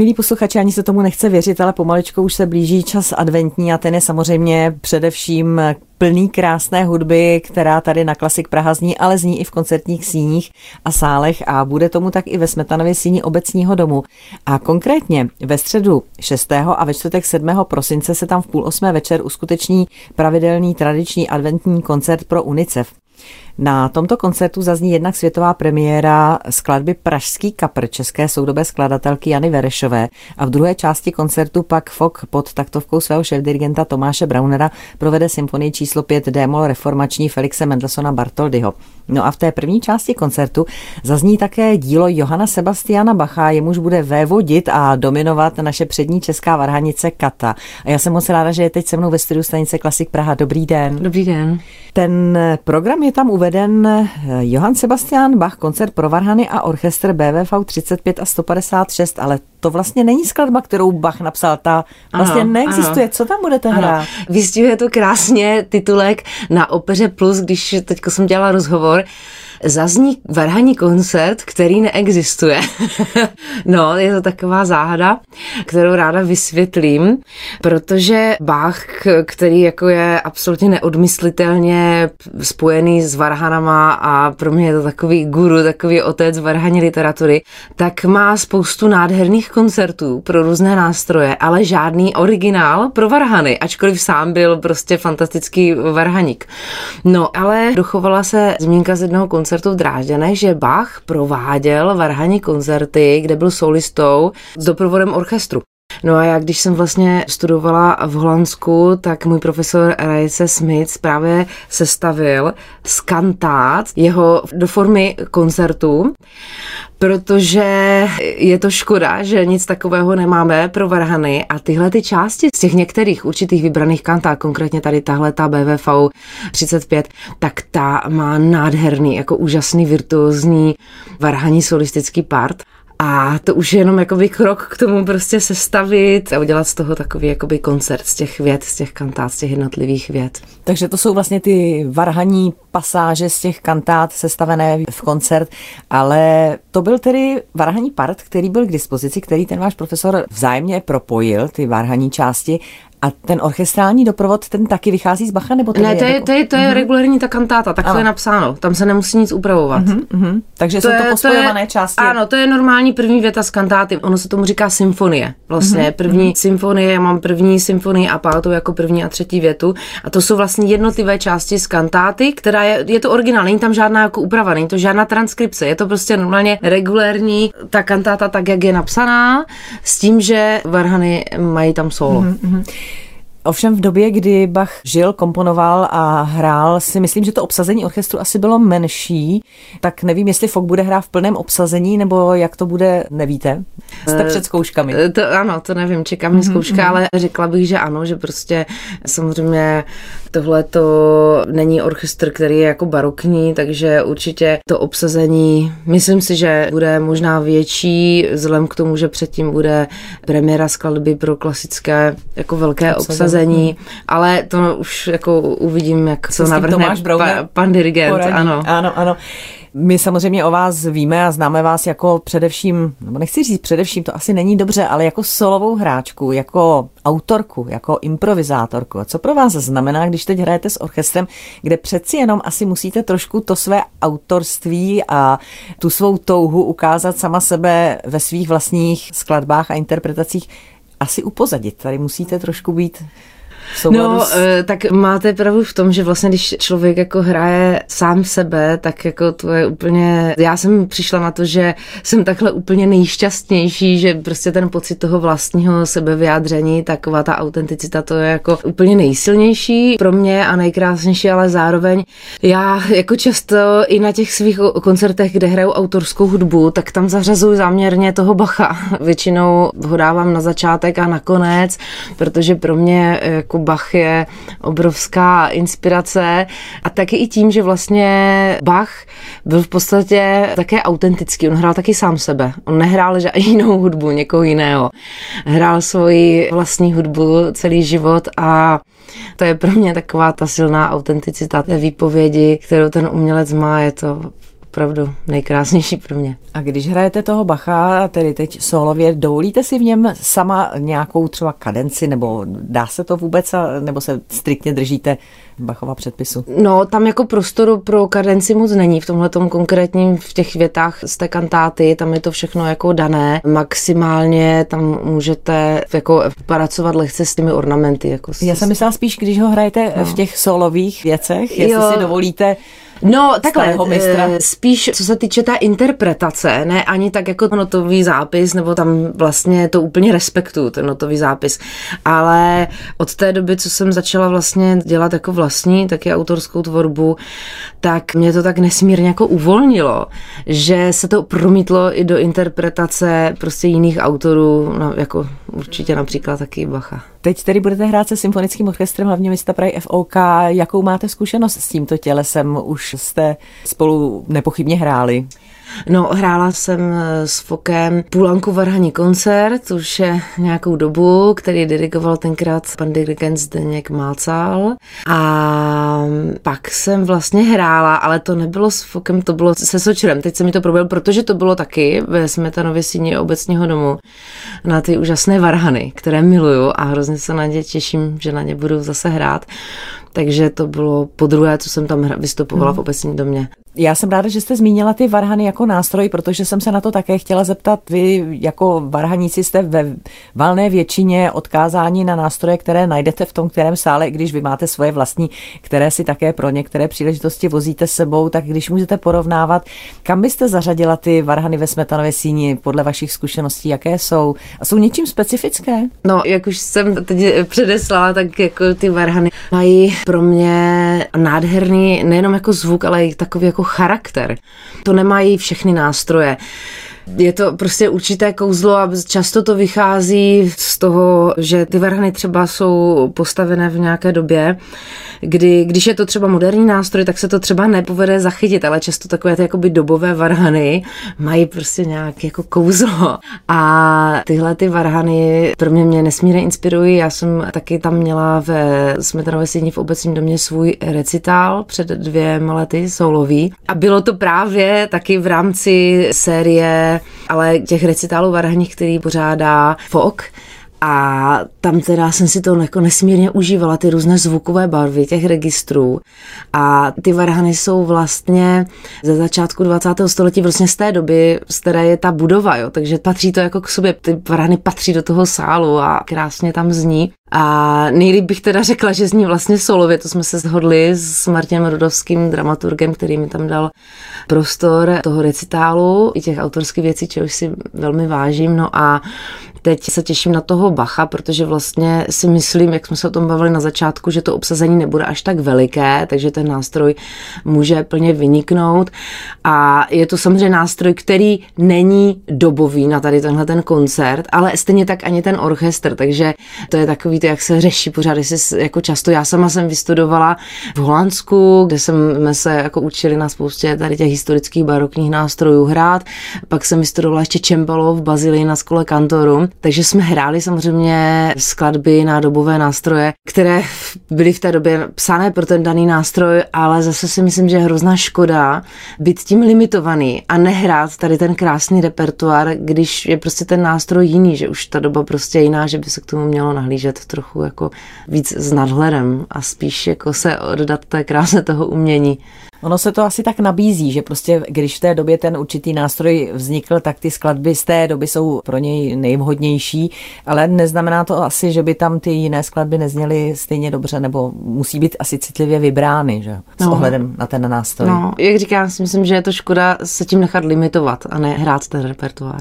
Milí posluchači, ani se tomu nechce věřit, ale pomaličku už se blíží čas adventní a ten je samozřejmě především plný krásné hudby, která tady na Klasik Praha zní, ale zní i v koncertních síních a sálech a bude tomu tak i ve Smetanově síni obecního domu. A konkrétně ve středu 6. a ve čtvrtek 7. prosince se tam v půl osmé večer uskuteční pravidelný tradiční adventní koncert pro UNICEF. Na tomto koncertu zazní jednak světová premiéra skladby Pražský kapr české soudobé skladatelky Jany Verešové a v druhé části koncertu pak Fok pod taktovkou svého šéfdirigenta Tomáše Braunera provede symfonii číslo 5 démol reformační Felixe Mendelsona Bartoldyho. No a v té první části koncertu zazní také dílo Johana Sebastiana Bacha, jemuž bude vévodit a dominovat naše přední česká varhanice Kata. A já jsem moc ráda, že je teď se mnou ve studiu stanice Klasik Praha. Dobrý den. Dobrý den. Ten program je tam uveden eh, Johann Sebastian Bach, koncert pro varhany a orchestr BVV 35 a 156, ale to vlastně není skladba, kterou Bach napsal, ta vlastně ano, neexistuje. Ano. Co tam budete ano. hrát? Vystihuje to krásně titulek na Opeře Plus, když teď jsem dělala rozhovor, zazní varhaní koncert, který neexistuje. no, je to taková záhada, kterou ráda vysvětlím, protože Bach, který jako je absolutně neodmyslitelně spojený s varhanama a pro mě je to takový guru, takový otec varhaní literatury, tak má spoustu nádherných koncertů pro různé nástroje, ale žádný originál pro varhany, ačkoliv sám byl prostě fantastický varhaník. No, ale dochovala se zmínka z jednoho koncertu, koncertu v Drážďanech, že Bach prováděl varhaní koncerty, kde byl solistou s doprovodem orchestru. No a já, když jsem vlastně studovala v Holandsku, tak můj profesor Rajce Smith právě sestavil skantát jeho do formy koncertu, protože je to škoda, že nic takového nemáme pro varhany a tyhle ty části z těch některých určitých vybraných kantát, konkrétně tady tahle ta BVV 35, tak ta má nádherný, jako úžasný virtuózní varhaní solistický part. A to už je jenom jakoby krok k tomu prostě sestavit a udělat z toho takový jakoby koncert z těch věd, z těch kantát, z těch jednotlivých věd. Takže to jsou vlastně ty varhaní pasáže z těch kantát sestavené v koncert, ale to byl tedy varhaní part, který byl k dispozici, který ten váš profesor vzájemně propojil, ty varhaní části a ten orchestrální doprovod, ten taky vychází z Bacha? Nebo ne, to je, jako... to je, to je mm-hmm. regulární ta kantáta, tak to je napsáno. Tam se nemusí nic upravovat. Mm-hmm, mm-hmm. Takže to jsou je, to pospojované to je, části. Ano, to je normální první věta z kantáty. Ono se tomu říká symfonie. Vlastně mm-hmm. první mm-hmm. symfonie, já mám první symfonii a pátou jako první a třetí větu. A to jsou vlastně jednotlivé části z kantáty, která je, je to originál, není tam žádná jako úprava, není to žádná transkripce. Je to prostě normálně regulérní ta kantáta tak, jak je napsaná, s tím, že varhany mají tam solo. Mm-hmm. Ovšem v době, kdy Bach žil, komponoval a hrál, si myslím, že to obsazení orchestru asi bylo menší, tak nevím, jestli Fok bude hrát v plném obsazení, nebo jak to bude, nevíte? Jste před zkouškami. Eh, to, ano, to nevím, čekám mm-hmm. zkouška, mhm. ale řekla bych, že ano, že prostě samozřejmě tohle to není orchestr, který je jako barokní, takže určitě to obsazení, myslím si, že bude možná větší, vzhledem k tomu, že předtím bude premiéra skladby pro klasické jako velké obsazení obsazení, ale to už jako uvidím, jak Co to navrhne pa, pan dirigent. Poradí. Ano. ano, ano. My samozřejmě o vás víme a známe vás jako především, nebo nechci říct především, to asi není dobře, ale jako solovou hráčku, jako autorku, jako improvizátorku. A co pro vás znamená, když teď hrajete s orchestrem, kde přeci jenom asi musíte trošku to své autorství a tu svou touhu ukázat sama sebe ve svých vlastních skladbách a interpretacích asi upozadit. Tady musíte trošku být No, s... Eh, tak máte pravdu v tom, že vlastně, když člověk jako hraje sám sebe, tak jako to je úplně... Já jsem přišla na to, že jsem takhle úplně nejšťastnější, že prostě ten pocit toho vlastního sebevyjádření, taková ta autenticita, to je jako úplně nejsilnější pro mě a nejkrásnější, ale zároveň já jako často i na těch svých koncertech, kde hraju autorskou hudbu, tak tam zařazuju záměrně toho Bacha. Většinou ho dávám na začátek a nakonec, protože pro mě jako jako Bach je obrovská inspirace a taky i tím, že vlastně Bach byl v podstatě také autentický. On hrál taky sám sebe. On nehrál jinou hudbu někoho jiného. Hrál svoji vlastní hudbu celý život a to je pro mě taková ta silná autenticita té výpovědi, kterou ten umělec má. Je to opravdu nejkrásnější pro mě. A když hrajete toho Bacha, tedy teď solově, dovolíte si v něm sama nějakou třeba kadenci, nebo dá se to vůbec, nebo se striktně držíte Bachova předpisu? No, tam jako prostoru pro kadenci moc není v tomhle konkrétním, v těch větách z té kantáty, tam je to všechno jako dané. Maximálně tam můžete jako pracovat lehce s těmi ornamenty. Jako Já jsem myslela spíš, když ho hrajete no. v těch solových věcech, jestli jo. si dovolíte No, takhle, eh, spíš co se týče té interpretace, ne ani tak jako notový zápis, nebo tam vlastně to úplně respektuju, ten notový zápis, ale od té doby, co jsem začala vlastně dělat jako vlastní, taky autorskou tvorbu, tak mě to tak nesmírně jako uvolnilo, že se to promítlo i do interpretace prostě jiných autorů, no, jako určitě například taky Bacha. Teď tedy budete hrát se symfonickým orchestrem hlavně města Prahy FOK. Jakou máte zkušenost s tímto tělesem? Už jste spolu nepochybně hráli. No, hrála jsem s Fokem Půlanku Varhaní koncert, už je nějakou dobu, který dirigoval tenkrát pan dirigent Zdeněk Mácal. A pak jsem vlastně hrála, ale to nebylo s Fokem, to bylo se Sočerem. Teď se mi to proběl, protože to bylo taky ve Smetanově síni obecního domu na ty úžasné varhany, které miluju a hrozně se na ně těším, že na ně budu zase hrát. Takže to bylo po druhé, co jsem tam vystupovala hmm. v obecním domě. Já jsem ráda, že jste zmínila ty varhany jako nástroj, protože jsem se na to také chtěla zeptat. Vy jako varhaníci jste ve valné většině odkázání na nástroje, které najdete v tom kterém sále, když vy máte svoje vlastní, které si také pro některé příležitosti vozíte sebou, tak když můžete porovnávat, kam byste zařadila ty varhany ve Smetanově síni podle vašich zkušeností, jaké jsou? A jsou něčím specifické? No, jak už jsem teď předeslala, tak jako ty varhany mají pro mě nádherný nejenom jako zvuk, ale i takový jako charakter. To nemají všechny nástroje. Je to prostě určité kouzlo a často to vychází z toho, že ty varhany třeba jsou postavené v nějaké době, kdy, když je to třeba moderní nástroj, tak se to třeba nepovede zachytit, ale často takové ty jakoby dobové varhany mají prostě nějaké jako kouzlo. A tyhle ty varhany pro mě mě nesmírně inspirují. Já jsem taky tam měla ve Smetanové sídni v obecním domě svůj recitál před dvěma lety, soulový. A bylo to právě taky v rámci série, ale těch recitálů varhaních, který pořádá FOK, a tam teda jsem si to jako nesmírně užívala, ty různé zvukové barvy těch registrů. A ty varhany jsou vlastně ze začátku 20. století, vlastně z té doby, z které je ta budova, jo. takže patří to jako k sobě. Ty varhany patří do toho sálu a krásně tam zní. A nejlíp bych teda řekla, že zní vlastně solově, to jsme se shodli s Martinem Rudovským, dramaturgem, který mi tam dal prostor toho recitálu i těch autorských věcí, čehož si velmi vážím. No a teď se těším na toho Bacha, protože vlastně si myslím, jak jsme se o tom bavili na začátku, že to obsazení nebude až tak veliké, takže ten nástroj může plně vyniknout. A je to samozřejmě nástroj, který není dobový na tady tenhle ten koncert, ale stejně tak ani ten orchestr, takže to je takový to, jak se řeší pořád, jestli jako často. Já sama jsem vystudovala v Holandsku, kde jsme se jako učili na spoustě tady těch historických barokních nástrojů hrát. Pak jsem vystudovala ještě čembalo v Bazilii na skole kantoru, takže jsme hráli samozřejmě skladby na dobové nástroje, které byly v té době psané pro ten daný nástroj, ale zase si myslím, že je hrozná škoda být tím limitovaný a nehrát tady ten krásný repertoár, když je prostě ten nástroj jiný, že už ta doba prostě je jiná, že by se k tomu mělo nahlížet trochu jako víc s nadhledem a spíš jako se oddat té kráse toho umění. Ono se to asi tak nabízí, že prostě když v té době ten určitý nástroj vznikl, tak ty skladby z té doby jsou pro něj nejvhodnější, ale neznamená to asi, že by tam ty jiné skladby nezněly stejně dobře, nebo musí být asi citlivě vybrány, že? S no. ohledem na ten nástroj. No, jak říkám, si myslím, že je to škoda se tím nechat limitovat a ne hrát ten repertoár.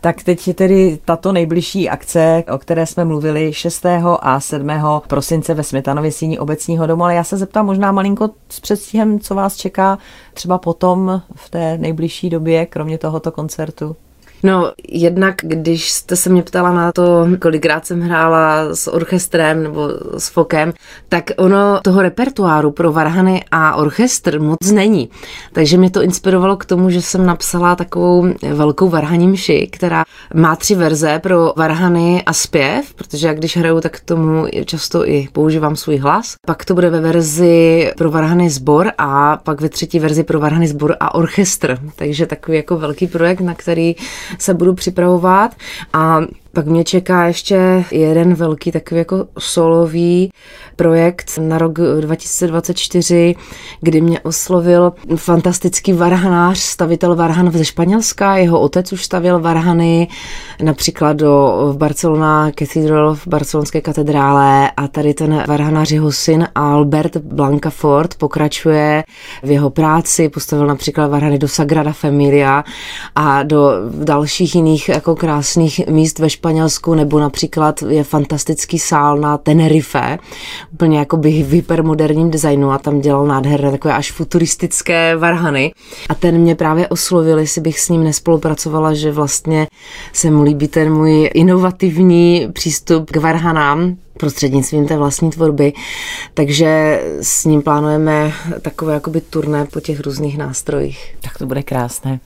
Tak teď je tedy tato nejbližší akce, o které jsme mluvili 6. a 7. prosince ve Smetanově síni obecního domu, ale já se zeptám možná malinko s předstihem, co vás čeká třeba potom v té nejbližší době, kromě tohoto koncertu. No, jednak, když jste se mě ptala na to, kolikrát jsem hrála s orchestrem nebo s fokem, tak ono toho repertoáru pro varhany a orchestr moc není. Takže mě to inspirovalo k tomu, že jsem napsala takovou velkou varhaní mši, která má tři verze pro varhany a zpěv, protože já když hraju, tak k tomu často i používám svůj hlas. Pak to bude ve verzi pro varhany sbor a pak ve třetí verzi pro varhany sbor a orchestr. Takže takový jako velký projekt, na který se budu připravovat. A pak mě čeká ještě jeden velký takový jako solový projekt na rok 2024, kdy mě oslovil fantastický varhanář, stavitel varhan ze Španělska. Jeho otec už stavil varhany například do, v Barcelona Cathedral, v barcelonské katedrále a tady ten varhanář, jeho syn Albert Blancafort pokračuje v jeho práci, postavil například varhany do Sagrada Familia a do dalších jiných jako krásných míst ve Španělsku Španělsku, nebo například je fantastický sál na Tenerife, úplně jako by v hypermoderním designu a tam dělal nádherné takové až futuristické varhany. A ten mě právě oslovil, jestli bych s ním nespolupracovala, že vlastně se mu líbí ten můj inovativní přístup k varhanám, prostřednictvím té vlastní tvorby. Takže s ním plánujeme takové jakoby turné po těch různých nástrojích. Tak to bude krásné.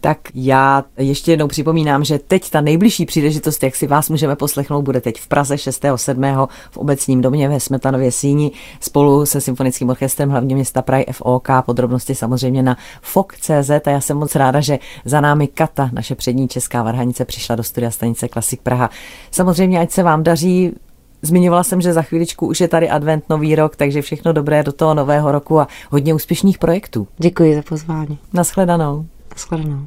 Tak já ještě jednou připomínám, že teď ta nejbližší příležitost, jak si vás můžeme poslechnout, bude teď v Praze 6. 7. v obecním domě ve Smetanově síni spolu se Symfonickým orchestrem hlavně města Prahy FOK. Podrobnosti samozřejmě na FOK.cz a já jsem moc ráda, že za námi Kata, naše přední česká varhanice, přišla do studia stanice Klasik Praha. Samozřejmě, ať se vám daří, Zmiňovala jsem, že za chvíličku už je tady advent, nový rok, takže všechno dobré do toho nového roku a hodně úspěšných projektů. Děkuji za pozvání. Naschledanou. Naschledanou.